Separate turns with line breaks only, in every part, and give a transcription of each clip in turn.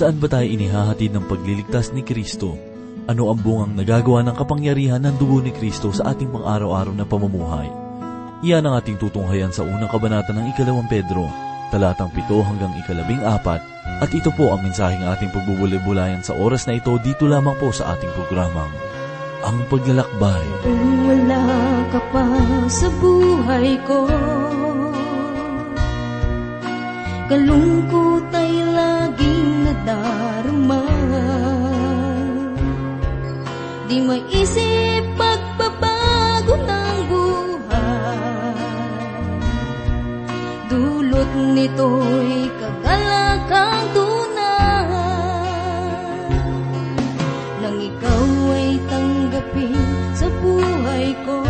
Saan ba tayo inihahatid ng pagliligtas ni Kristo? Ano ang bungang nagagawa ng kapangyarihan ng dugo ni Kristo sa ating pang-araw-araw na pamumuhay? Iyan ang ating tutunghayan sa unang kabanata ng ikalawang Pedro, talatang pito hanggang ikalabing apat, at ito po ang mensaheng ating pagbubulay-bulayan sa oras na ito dito lamang po sa ating programang, Ang Paglalakbay.
Kung wala ka pa sa buhay ko Kalungkot ay laging nadarama. Di maisip pagbabago ng buhay. Dulot nito'y kagalakang tunay. Nang ikaw ay tanggapin sa buhay ko.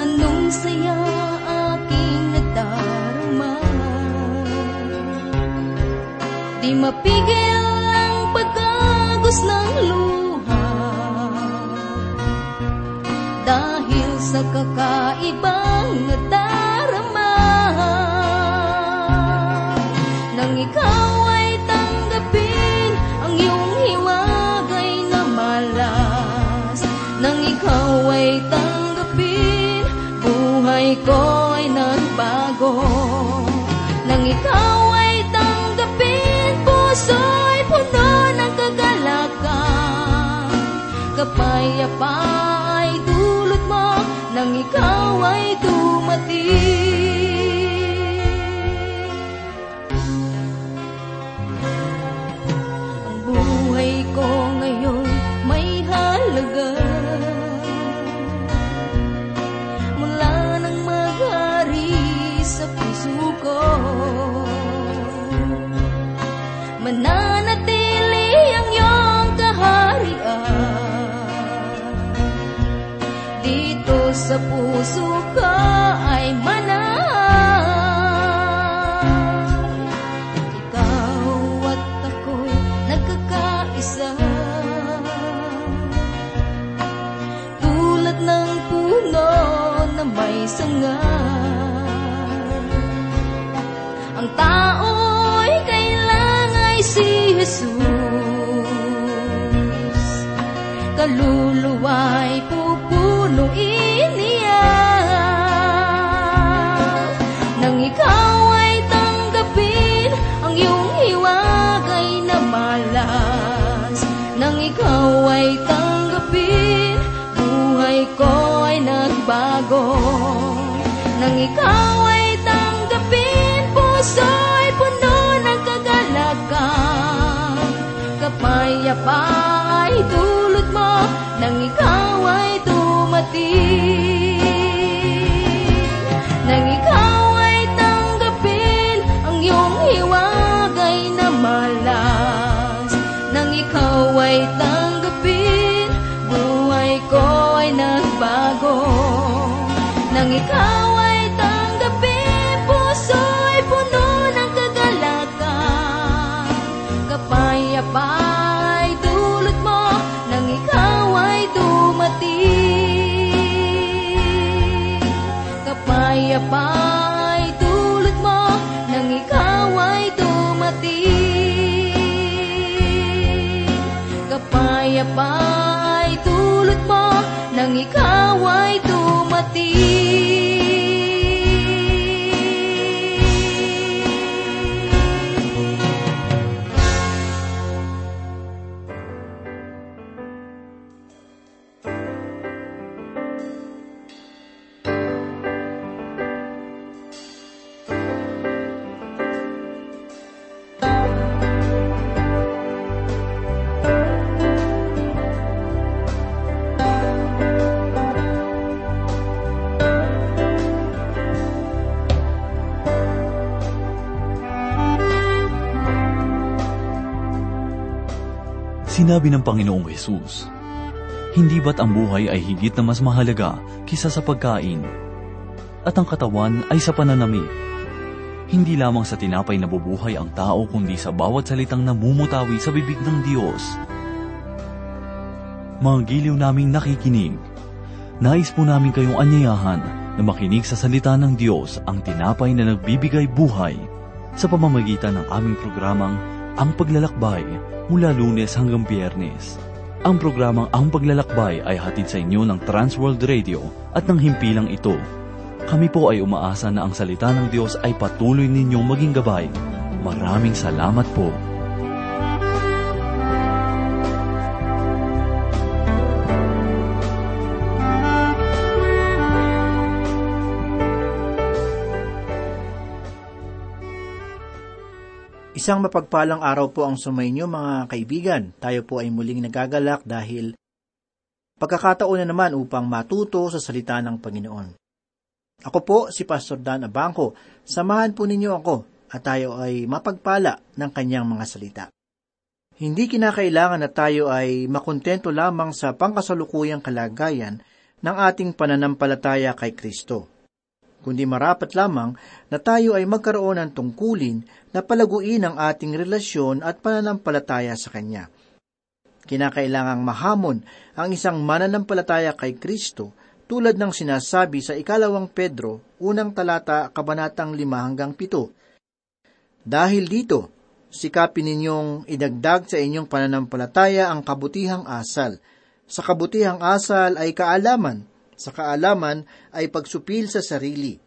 Anong saya Di mapigil ang pagkagos ng luha. Dahil sa kakaibang nadarama Nang ikaw ay tanggapin ang iyong hiwagay na malas. Nang ikaw ay tanggapin, buhay ko ay nagbago Kapayapa ay dulot mo nang ikaw ay dumating nagbago Nang ikaw ay tanggapin, puso'y puno ng kagalakan. Kapayapa ay dulot mo nang ikaw ay dumating Ay dulot mo nang ikaw ay dumating. Kapayapa
Sinabi ng Panginoong Hesus, Hindi ba't ang buhay ay higit na mas mahalaga kisa sa pagkain? At ang katawan ay sa pananamit. Hindi lamang sa tinapay na bubuhay ang tao kundi sa bawat salitang namumutawi sa bibig ng Diyos. Mga giliw naming nakikinig, nais po namin kayong anyayahan na makinig sa salita ng Diyos ang tinapay na nagbibigay buhay sa pamamagitan ng aming programang Ang Paglalakbay mula lunes hanggang biyernes. Ang programang Ang Paglalakbay ay hatid sa inyo ng Transworld Radio at ng himpilang ito. Kami po ay umaasa na ang salita ng Diyos ay patuloy ninyong maging gabay. Maraming salamat po.
Isang mapagpalang araw po ang sumainyo mga kaibigan. Tayo po ay muling nagagalak dahil pagkakataon na naman upang matuto sa salita ng Panginoon. Ako po si Pastor Dan Abangco. Samahan po ninyo ako at tayo ay mapagpala ng kanyang mga salita. Hindi kinakailangan na tayo ay makontento lamang sa pangkasalukuyang kalagayan ng ating pananampalataya kay Kristo kundi marapat lamang na tayo ay magkaroon ng tungkulin na palaguin ang ating relasyon at pananampalataya sa Kanya. Kinakailangang mahamon ang isang mananampalataya kay Kristo tulad ng sinasabi sa ikalawang Pedro, unang talata, kabanatang lima hanggang pito. Dahil dito, sikapin ninyong idagdag sa inyong pananampalataya ang kabutihang asal. Sa kabutihang asal ay kaalaman, sa kaalaman ay pagsupil sa sarili.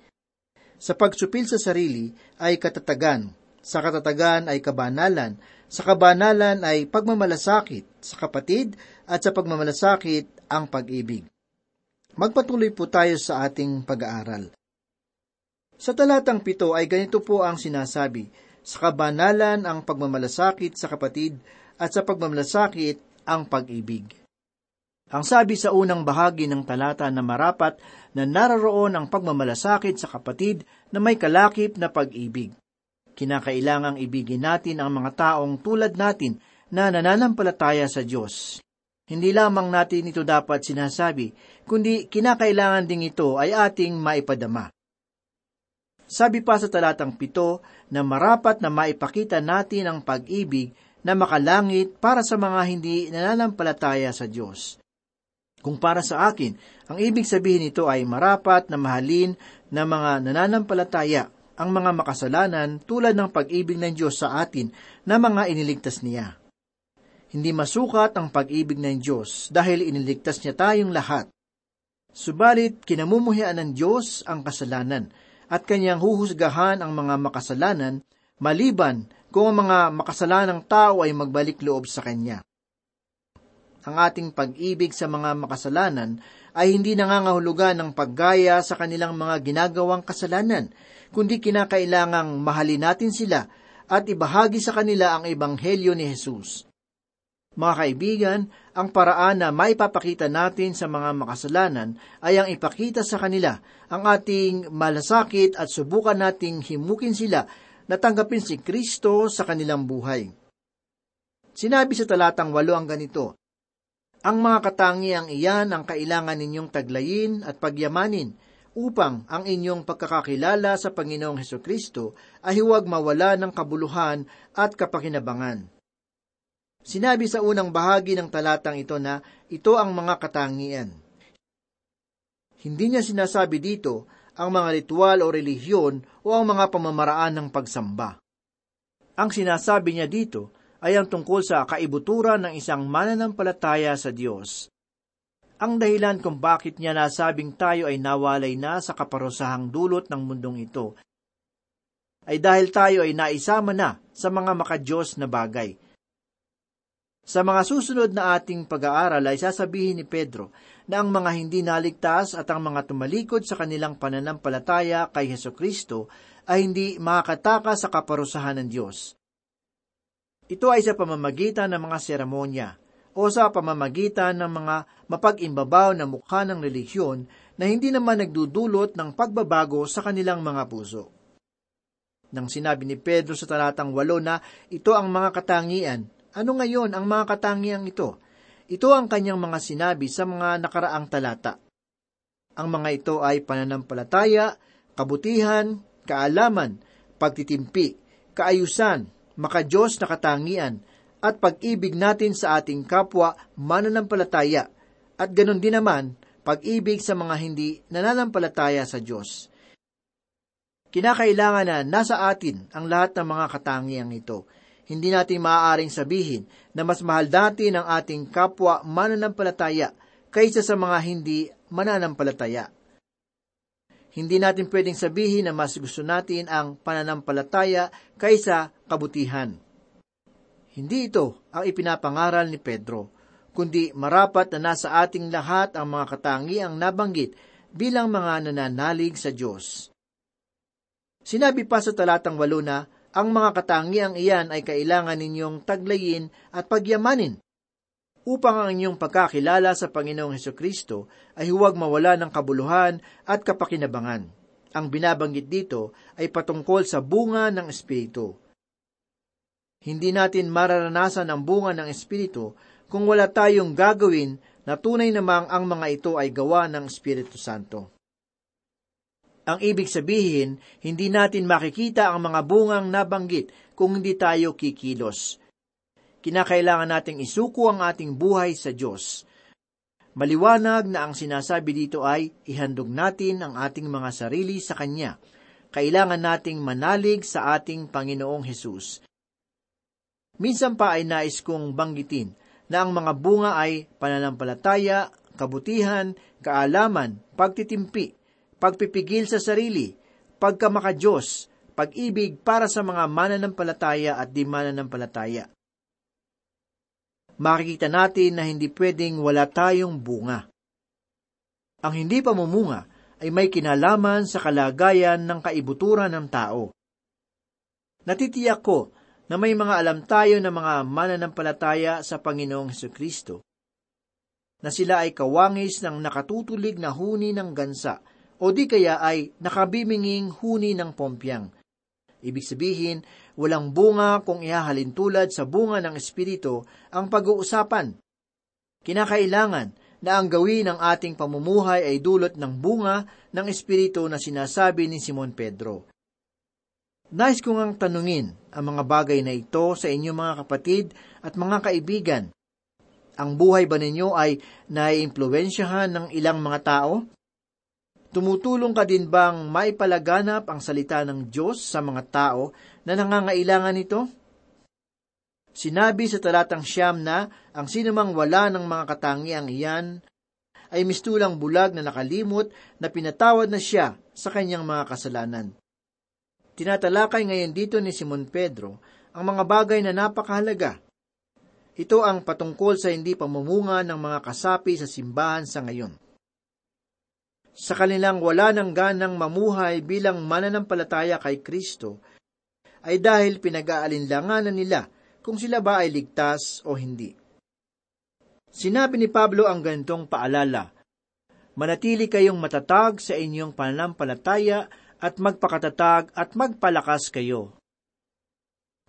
Sa pagsupil sa sarili ay katatagan. Sa katatagan ay kabanalan. Sa kabanalan ay pagmamalasakit sa kapatid at sa pagmamalasakit ang pag-ibig. Magpatuloy po tayo sa ating pag-aaral. Sa talatang pito ay ganito po ang sinasabi, sa kabanalan ang pagmamalasakit sa kapatid at sa pagmamalasakit ang pag-ibig. Ang sabi sa unang bahagi ng talata na marapat na nararoon ang pagmamalasakit sa kapatid na may kalakip na pag-ibig. Kinakailangang ibigin natin ang mga taong tulad natin na nananampalataya sa Diyos. Hindi lamang natin ito dapat sinasabi, kundi kinakailangan ding ito ay ating maipadama. Sabi pa sa talatang pito na marapat na maipakita natin ang pag-ibig na makalangit para sa mga hindi nananampalataya sa Diyos. Kung para sa akin, ang ibig sabihin nito ay marapat na mahalin na mga nananampalataya ang mga makasalanan tulad ng pag-ibig ng Diyos sa atin na mga iniligtas niya. Hindi masukat ang pag-ibig ng Diyos dahil iniligtas niya tayong lahat. Subalit, kinamumuhian ng Diyos ang kasalanan at kanyang huhusgahan ang mga makasalanan maliban kung ang mga makasalanang tao ay magbalik loob sa Kanya ang ating pag-ibig sa mga makasalanan ay hindi nangangahulugan ng paggaya sa kanilang mga ginagawang kasalanan, kundi kinakailangang mahalin natin sila at ibahagi sa kanila ang ebanghelyo ni Jesus. Mga kaibigan, ang paraan na maipapakita natin sa mga makasalanan ay ang ipakita sa kanila ang ating malasakit at subukan nating himukin sila na tanggapin si Kristo sa kanilang buhay. Sinabi sa talatang walo ang ganito, ang mga katangiang iyan ang kailangan ninyong taglayin at pagyamanin upang ang inyong pagkakakilala sa Panginoong Heso Kristo ay huwag mawala ng kabuluhan at kapakinabangan. Sinabi sa unang bahagi ng talatang ito na ito ang mga katangian. Hindi niya sinasabi dito ang mga ritual o relihiyon o ang mga pamamaraan ng pagsamba. Ang sinasabi niya dito ay ang tungkol sa kaibuturan ng isang mananampalataya sa Diyos. Ang dahilan kung bakit niya nasabing tayo ay nawalay na sa kaparusahang dulot ng mundong ito ay dahil tayo ay naisama na sa mga makadiyos na bagay. Sa mga susunod na ating pag-aaral ay sasabihin ni Pedro na ang mga hindi naligtas at ang mga tumalikod sa kanilang pananampalataya kay Heso Kristo ay hindi makakataka sa kaparusahan ng Diyos. Ito ay sa pamamagitan ng mga seremonya o sa pamamagitan ng mga mapag-imbabaw na mukha ng relihiyon na hindi naman nagdudulot ng pagbabago sa kanilang mga puso. Nang sinabi ni Pedro sa talatang walo na ito ang mga katangian, ano ngayon ang mga katangiang ito? Ito ang kanyang mga sinabi sa mga nakaraang talata. Ang mga ito ay pananampalataya, kabutihan, kaalaman, pagtitimpi, kaayusan, makadiyos na katangian at pag-ibig natin sa ating kapwa mananampalataya at ganon din naman pag-ibig sa mga hindi nananampalataya sa Diyos. Kinakailangan na nasa atin ang lahat ng mga katangiang ito. Hindi natin maaaring sabihin na mas mahal natin ang ating kapwa mananampalataya kaysa sa mga hindi mananampalataya. Hindi natin pwedeng sabihin na mas gusto natin ang pananampalataya kaysa kabutihan. Hindi ito ang ipinapangaral ni Pedro, kundi marapat na nasa ating lahat ang mga katangiang nabanggit bilang mga nananalig sa Diyos. Sinabi pa sa talatang walo na, ang mga katangiang iyan ay kailangan ninyong taglayin at pagyamanin upang ang inyong pagkakilala sa Panginoong Heso Kristo ay huwag mawala ng kabuluhan at kapakinabangan. Ang binabanggit dito ay patungkol sa bunga ng Espiritu. Hindi natin mararanasan ang bunga ng Espiritu kung wala tayong gagawin na tunay namang ang mga ito ay gawa ng Espiritu Santo. Ang ibig sabihin, hindi natin makikita ang mga bungang nabanggit kung hindi tayo kikilos. Kinakailangan nating isuko ang ating buhay sa Diyos. Maliwanag na ang sinasabi dito ay ihandog natin ang ating mga sarili sa Kanya. Kailangan nating manalig sa ating Panginoong Hesus. Minsan pa ay nais kong banggitin na ang mga bunga ay pananampalataya, kabutihan, kaalaman, pagtitimpi, pagpipigil sa sarili, pagkamakadiyos, pag-ibig para sa mga mananampalataya at di mananampalataya. Makikita natin na hindi pwedeng wala tayong bunga. Ang hindi pamumunga ay may kinalaman sa kalagayan ng kaibuturan ng tao. Natitiyak ko na may mga alam tayo ng mga mananampalataya sa Panginoong Heso Kristo, na sila ay kawangis ng nakatutulig na huni ng gansa o di kaya ay nakabiminging huni ng pompyang. Ibig sabihin, walang bunga kung ihahalin tulad sa bunga ng Espiritu ang pag-uusapan. Kinakailangan na ang gawin ng ating pamumuhay ay dulot ng bunga ng Espiritu na sinasabi ni Simon Pedro. Nais kong ang tanungin ang mga bagay na ito sa inyong mga kapatid at mga kaibigan. Ang buhay ba ninyo ay naiimpluwensyahan ng ilang mga tao? Tumutulong ka din bang maipalaganap ang salita ng Diyos sa mga tao na nangangailangan nito? Sinabi sa talatang siyam na ang sinumang wala ng mga katangiang iyan ay mistulang bulag na nakalimot na pinatawad na siya sa kanyang mga kasalanan. Tinatalakay ngayon dito ni Simon Pedro ang mga bagay na napakahalaga. Ito ang patungkol sa hindi pamumunga ng mga kasapi sa simbahan sa ngayon sa kanilang wala ng ganang mamuhay bilang mananampalataya kay Kristo, ay dahil pinag-aalinlanganan nila kung sila ba ay ligtas o hindi. Sinabi ni Pablo ang ganitong paalala, Manatili kayong matatag sa inyong pananampalataya at magpakatatag at magpalakas kayo.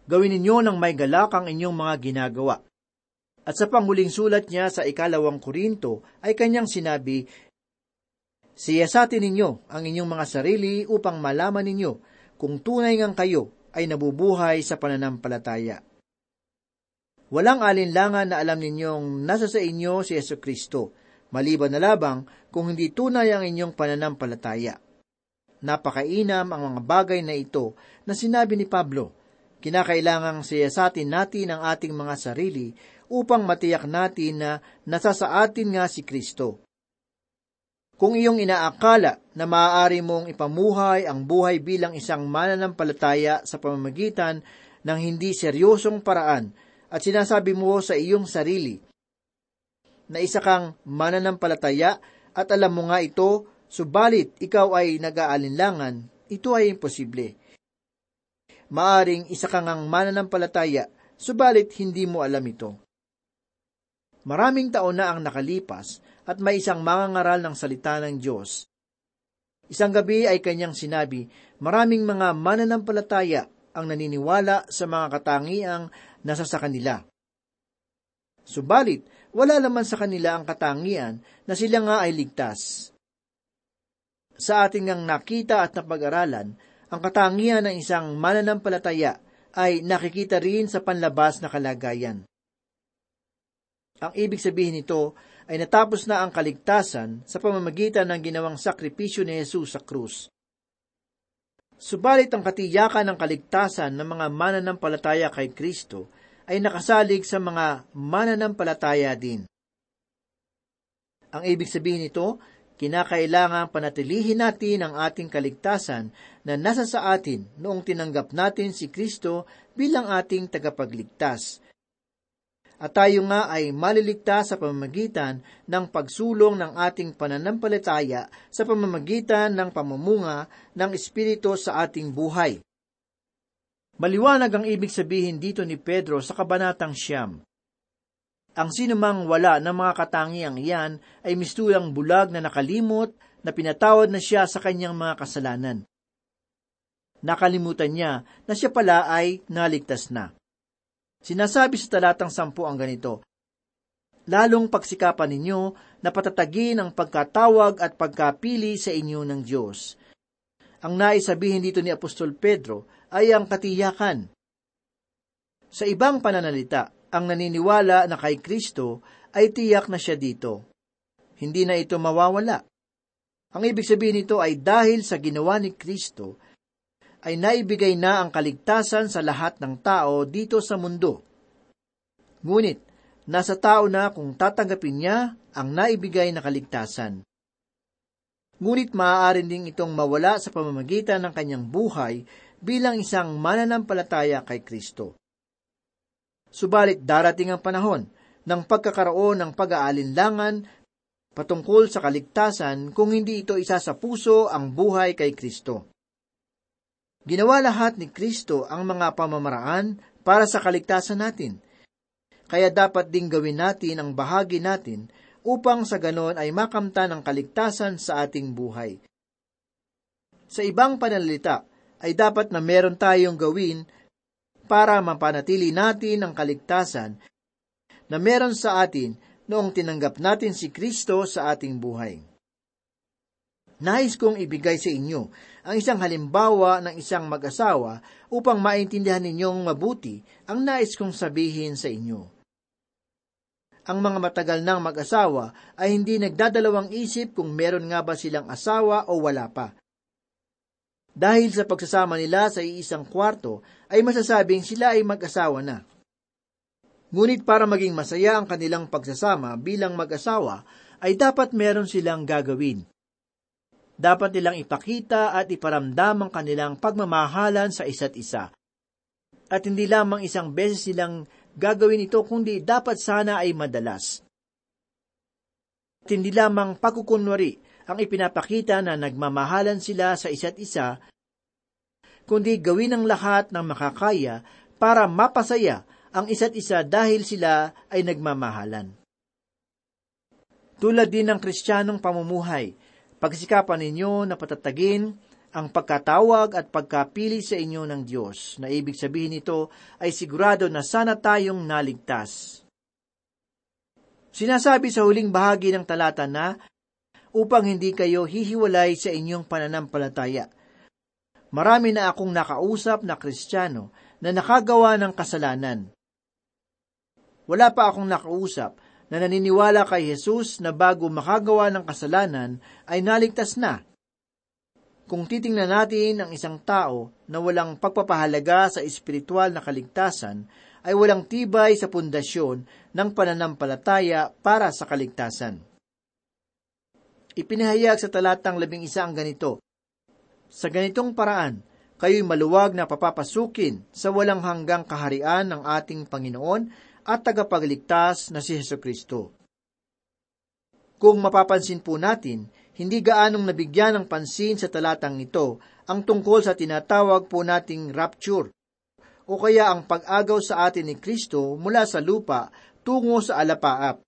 Gawin ninyo ng may galak ang inyong mga ginagawa. At sa panghuling sulat niya sa ikalawang Korinto ay kanyang sinabi, Siyasatin ninyo ang inyong mga sarili upang malaman ninyo kung tunay ngang kayo ay nabubuhay sa pananampalataya. Walang alinlangan na alam ninyong nasa sa inyo si Yeso Kristo, maliban na labang kung hindi tunay ang inyong pananampalataya. Napakainam ang mga bagay na ito na sinabi ni Pablo. Kinakailangang siyasatin natin ang ating mga sarili upang matiyak natin na nasa sa atin nga si Kristo kung iyong inaakala na maaari mong ipamuhay ang buhay bilang isang mananampalataya sa pamamagitan ng hindi seryosong paraan at sinasabi mo sa iyong sarili na isa kang mananampalataya at alam mo nga ito, subalit ikaw ay nag-aalinlangan, ito ay imposible. Maaring isa kang ang mananampalataya, subalit hindi mo alam ito. Maraming taon na ang nakalipas at may isang mangangaral ng salita ng Diyos. Isang gabi ay kanyang sinabi, maraming mga mananampalataya ang naniniwala sa mga katangiang nasa sa kanila. Subalit, wala naman sa kanila ang katangian na sila nga ay ligtas. Sa ating ngang nakita at napag-aralan, ang katangian ng isang mananampalataya ay nakikita rin sa panlabas na kalagayan. Ang ibig sabihin nito ay natapos na ang kaligtasan sa pamamagitan ng ginawang sakripisyo ni Jesus sa krus. Subalit ang katiyakan ng kaligtasan ng mga mananampalataya kay Kristo ay nakasalig sa mga mananampalataya din. Ang ibig sabihin nito, kinakailangan panatilihin natin ang ating kaligtasan na nasa sa atin noong tinanggap natin si Kristo bilang ating tagapagligtas at tayo nga ay maliligtas sa pamamagitan ng pagsulong ng ating pananampalataya sa pamamagitan ng pamamunga ng Espiritu sa ating buhay. Maliwanag ang ibig sabihin dito ni Pedro sa kabanatang siyam. Ang sinumang wala ng mga katangiang iyan ay mistulang bulag na nakalimot na pinatawad na siya sa kanyang mga kasalanan. Nakalimutan niya na siya pala ay naligtas na. Sinasabi sa talatang sampu ang ganito, Lalong pagsikapan ninyo na patatagin ang pagkatawag at pagkapili sa inyo ng Diyos. Ang naisabihin dito ni Apostol Pedro ay ang katiyakan. Sa ibang pananalita, ang naniniwala na kay Kristo ay tiyak na siya dito. Hindi na ito mawawala. Ang ibig sabihin nito ay dahil sa ginawa ni Kristo, ay naibigay na ang kaligtasan sa lahat ng tao dito sa mundo. Ngunit, nasa tao na kung tatanggapin niya ang naibigay na kaligtasan. Ngunit maaari ding itong mawala sa pamamagitan ng kanyang buhay bilang isang mananampalataya kay Kristo. Subalit darating ang panahon ng pagkakaroon ng pag-aalinlangan patungkol sa kaligtasan kung hindi ito isa sa puso ang buhay kay Kristo. Ginawa lahat ni Kristo ang mga pamamaraan para sa kaligtasan natin. Kaya dapat ding gawin natin ang bahagi natin upang sa ganon ay makamta ng kaligtasan sa ating buhay. Sa ibang panalita, ay dapat na meron tayong gawin para mapanatili natin ang kaligtasan na meron sa atin noong tinanggap natin si Kristo sa ating buhay. Nais kong ibigay sa inyo ang isang halimbawa ng isang mag-asawa upang maintindihan ninyong mabuti ang nais kong sabihin sa inyo. Ang mga matagal ng mag-asawa ay hindi nagdadalawang isip kung meron nga ba silang asawa o wala pa. Dahil sa pagsasama nila sa iisang kwarto, ay masasabing sila ay mag-asawa na. Ngunit para maging masaya ang kanilang pagsasama bilang mag-asawa, ay dapat meron silang gagawin dapat nilang ipakita at iparamdam ang kanilang pagmamahalan sa isa't isa. At hindi lamang isang beses silang gagawin ito, kundi dapat sana ay madalas. At hindi lamang pagkukunwari ang ipinapakita na nagmamahalan sila sa isa't isa, kundi gawin ang lahat ng makakaya para mapasaya ang isa't isa dahil sila ay nagmamahalan. Tulad din ng kristyanong pamumuhay, Pagsikapan ninyo na patatagin ang pagkatawag at pagkapili sa inyo ng Diyos, na ibig sabihin nito ay sigurado na sana tayong naligtas. Sinasabi sa huling bahagi ng talata na, upang hindi kayo hihiwalay sa inyong pananampalataya. Marami na akong nakausap na kristyano na nakagawa ng kasalanan. Wala pa akong nakausap na naniniwala kay Jesus na bago makagawa ng kasalanan ay naligtas na. Kung titingnan natin ang isang tao na walang pagpapahalaga sa espiritual na kaligtasan, ay walang tibay sa pundasyon ng pananampalataya para sa kaligtasan. Ipinahayag sa talatang labing isa ang ganito, Sa ganitong paraan, kayo'y maluwag na papapasukin sa walang hanggang kaharian ng ating Panginoon at tagapagligtas na si Heso Kristo. Kung mapapansin po natin, hindi gaanong nabigyan ng pansin sa talatang ito ang tungkol sa tinatawag po nating rapture, o kaya ang pag-agaw sa atin ni Kristo mula sa lupa tungo sa alapaap,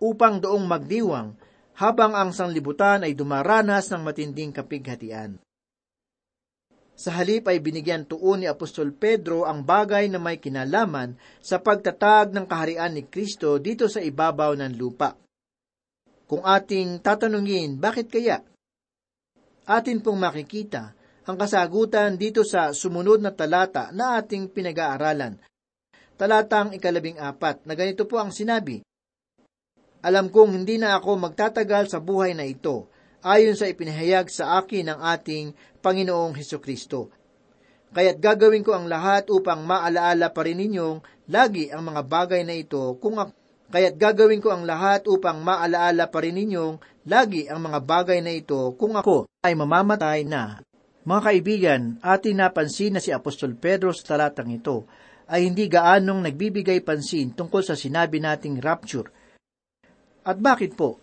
upang doong magdiwang habang ang sanglibutan ay dumaranas ng matinding kapighatian. Sa halip ay binigyan tuon ni Apostol Pedro ang bagay na may kinalaman sa pagtatag ng kaharian ni Kristo dito sa ibabaw ng lupa. Kung ating tatanungin, bakit kaya? Atin pong makikita ang kasagutan dito sa sumunod na talata na ating pinag-aaralan. Talatang ikalabing apat na ganito po ang sinabi, Alam kong hindi na ako magtatagal sa buhay na ito, ayon sa ipinahayag sa akin ng ating Panginoong Heso Kristo. Kaya't gagawin ko ang lahat upang maalaala pa rin ninyong lagi ang mga bagay na ito kung ako Kaya't gagawin ko ang lahat upang maalaala pa rin ninyong lagi ang mga bagay na ito kung ako ay mamamatay na. Mga kaibigan, ating napansin na si Apostol Pedro sa talatang ito ay hindi gaanong nagbibigay pansin tungkol sa sinabi nating rapture. At bakit po?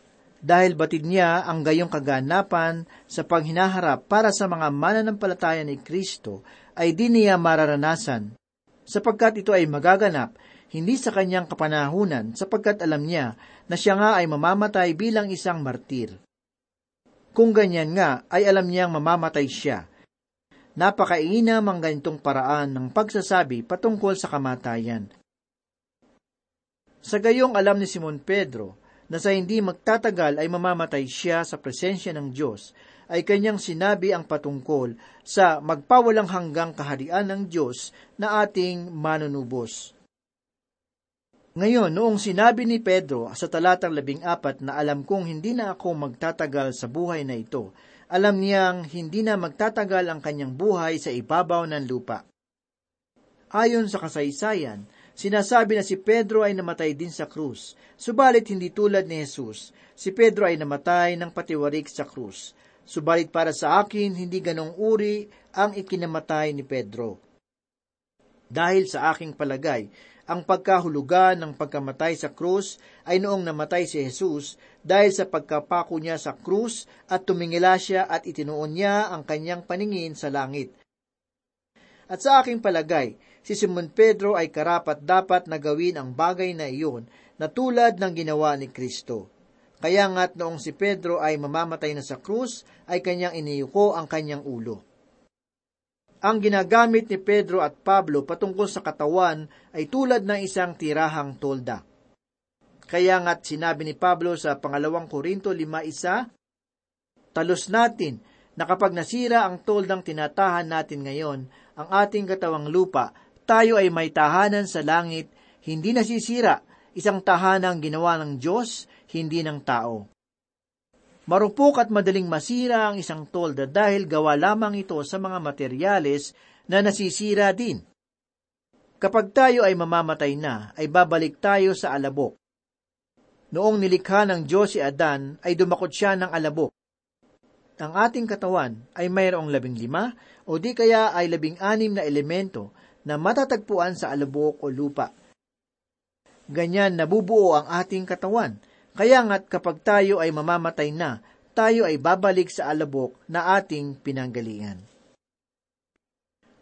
Dahil batid niya ang gayong kaganapan sa panghinaharap para sa mga mananampalataya ni Kristo ay di niya mararanasan, sapagkat ito ay magaganap hindi sa kanyang kapanahunan sapagkat alam niya na siya nga ay mamamatay bilang isang martir. Kung ganyan nga, ay alam niyang mamamatay siya. Napakainam ang ganitong paraan ng pagsasabi patungkol sa kamatayan. Sa gayong alam ni Simon Pedro na sa hindi magtatagal ay mamamatay siya sa presensya ng Diyos, ay kanyang sinabi ang patungkol sa magpawalang hanggang kaharian ng Diyos na ating manunubos. Ngayon, noong sinabi ni Pedro sa talatang labing apat na alam kong hindi na ako magtatagal sa buhay na ito, alam niyang hindi na magtatagal ang kanyang buhay sa ibabaw ng lupa. Ayon sa kasaysayan, sinasabi na si Pedro ay namatay din sa krus, subalit hindi tulad ni Jesus. Si Pedro ay namatay ng patiwarik sa krus. Subalit para sa akin, hindi ganong uri ang ikinamatay ni Pedro. Dahil sa aking palagay, ang pagkahulugan ng pagkamatay sa krus ay noong namatay si Jesus dahil sa pagkapako niya sa krus at tumingila siya at itinuon niya ang kanyang paningin sa langit. At sa aking palagay, si Simon Pedro ay karapat dapat na gawin ang bagay na iyon na tulad ng ginawa ni Kristo. Kaya nga't noong si Pedro ay mamamatay na sa krus, ay kanyang iniyuko ang kanyang ulo. Ang ginagamit ni Pedro at Pablo patungkol sa katawan ay tulad ng isang tirahang tolda. Kaya nga't sinabi ni Pablo sa pangalawang Korinto 5.1, Talos natin na kapag nasira ang toldang tinatahan natin ngayon, ang ating katawang lupa, tayo ay may tahanan sa langit, hindi nasisira, isang tahanang ginawa ng Diyos, hindi ng tao. Marupok at madaling masira ang isang tolda dahil gawa lamang ito sa mga materyales na nasisira din. Kapag tayo ay mamamatay na, ay babalik tayo sa alabok. Noong nilikha ng Diyos si Adan, ay dumakot siya ng alabok. Ang ating katawan ay mayroong labing lima o di kaya ay labing anim na elemento na matatagpuan sa alabok o lupa. Ganyan nabubuo ang ating katawan kaya nga't kapag tayo ay mamamatay na, tayo ay babalik sa alabok na ating pinanggalingan.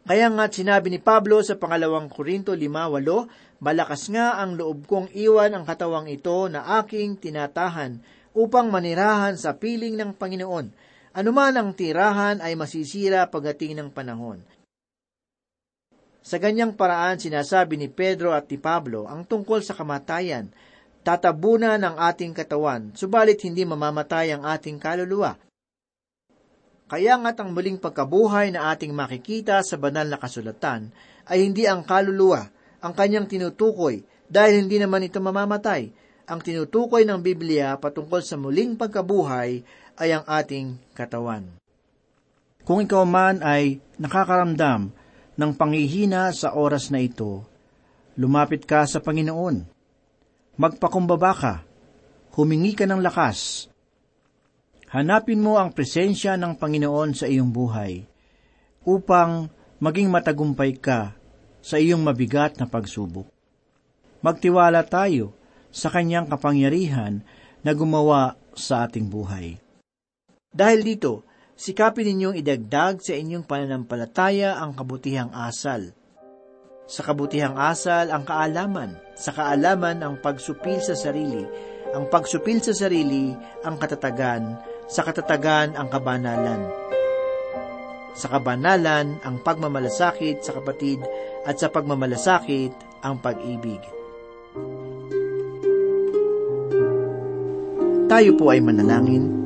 Kaya nga't sinabi ni Pablo sa pangalawang Korinto 5.8, Malakas nga ang loob kong iwan ang katawang ito na aking tinatahan upang manirahan sa piling ng Panginoon. Anuman ang tirahan ay masisira pagdating ng panahon. Sa ganyang paraan sinasabi ni Pedro at ni Pablo ang tungkol sa kamatayan tatabunan ang ating katawan, subalit hindi mamamatay ang ating kaluluwa. Kaya nga't ang muling pagkabuhay na ating makikita sa banal na kasulatan ay hindi ang kaluluwa ang kanyang tinutukoy dahil hindi naman ito mamamatay. Ang tinutukoy ng Biblia patungkol sa muling pagkabuhay ay ang ating katawan. Kung ikaw man ay nakakaramdam ng panghihina sa oras na ito, lumapit ka sa Panginoon magpakumbaba ka, humingi ka ng lakas. Hanapin mo ang presensya ng Panginoon sa iyong buhay upang maging matagumpay ka sa iyong mabigat na pagsubok. Magtiwala tayo sa kanyang kapangyarihan na gumawa sa ating buhay. Dahil dito, sikapin ninyong idagdag sa inyong pananampalataya ang kabutihang asal – sa kabutihang asal ang kaalaman, sa kaalaman ang pagsupil sa sarili, ang pagsupil sa sarili ang katatagan, sa katatagan ang kabanalan. Sa kabanalan ang pagmamalasakit sa kapatid at sa pagmamalasakit ang pag-ibig. Tayo po ay manalangin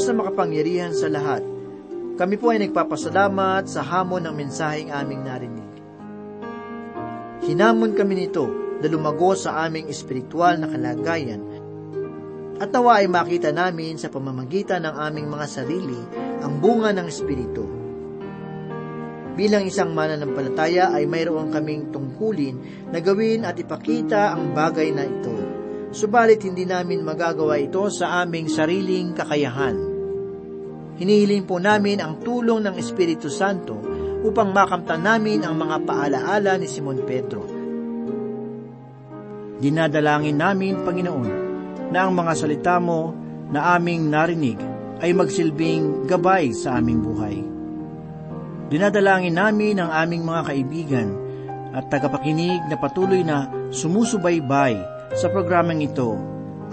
Diyos na makapangyarihan sa lahat, Kami po ay nagpapasalamat sa hamon ng mensaheng aming narinig. Hinamon kami nito na lumago sa aming espiritual na kalagayan at nawa ay makita namin sa pamamagitan ng aming mga sarili ang bunga ng Espiritu. Bilang isang mananampalataya ay mayroon kaming tungkulin na gawin at ipakita ang bagay na ito. Subalit hindi namin magagawa ito sa aming sariling kakayahan. Hinihiling po namin ang tulong ng Espiritu Santo upang makamtan namin ang mga paalaala ni Simon Pedro. Dinadalangin namin, Panginoon, na ang mga salita mo na aming narinig ay magsilbing gabay sa aming buhay. Dinadalangin namin ang aming mga kaibigan at tagapakinig na patuloy na sumusubaybay sa programang ito.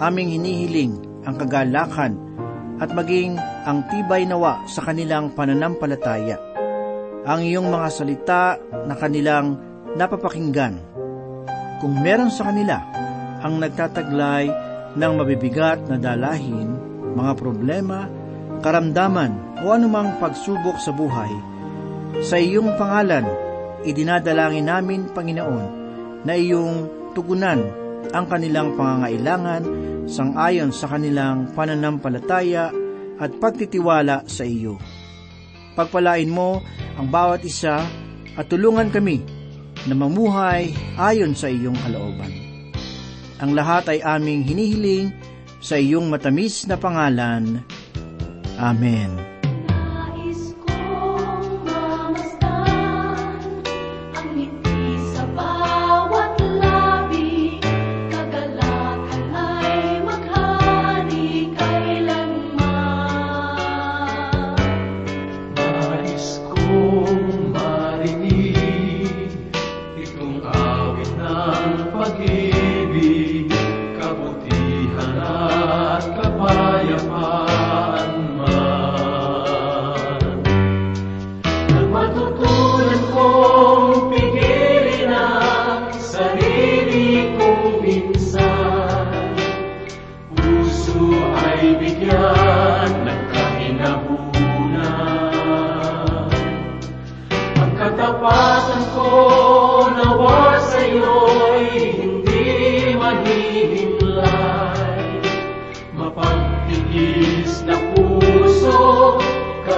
Aming hinihiling ang kagalakan at maging ang tibay nawa sa kanilang pananampalataya. Ang iyong mga salita na kanilang napapakinggan. Kung meron sa kanila ang nagtataglay ng mabibigat na dalahin, mga problema, karamdaman o anumang pagsubok sa buhay. Sa iyong pangalan, idinadalangin namin, Panginoon, na iyong tugunan ang kanilang pangangailangan sangayon sa kanilang pananampalataya at pagtitiwala sa iyo. Pagpalain mo ang bawat isa at tulungan kami na mamuhay ayon sa iyong kalooban. Ang lahat ay aming hinihiling sa iyong matamis na pangalan. Amen.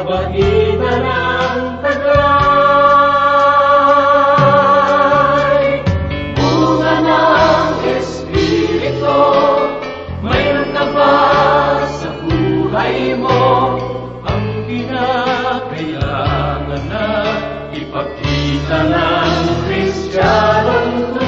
Kabaitan ang taglay. Bunga ng Espiritu, mayroon ka sa buhay mo? Ang kinakailangan na ipakita ng Kristiyanong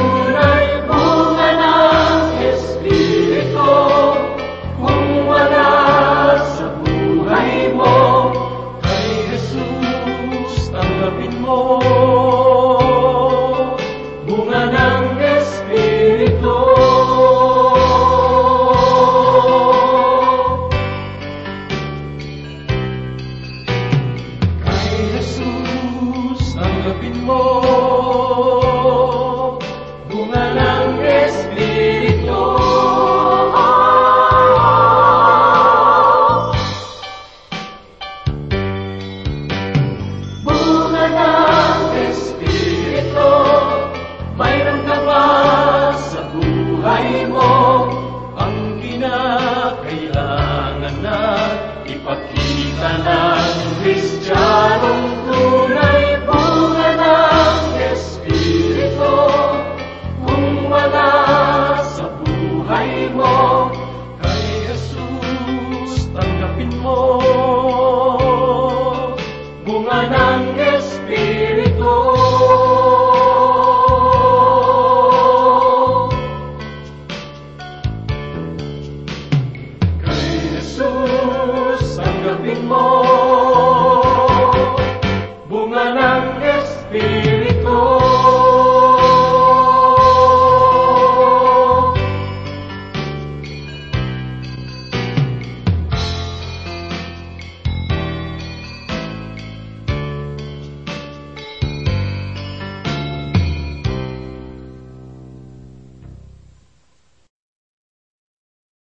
ng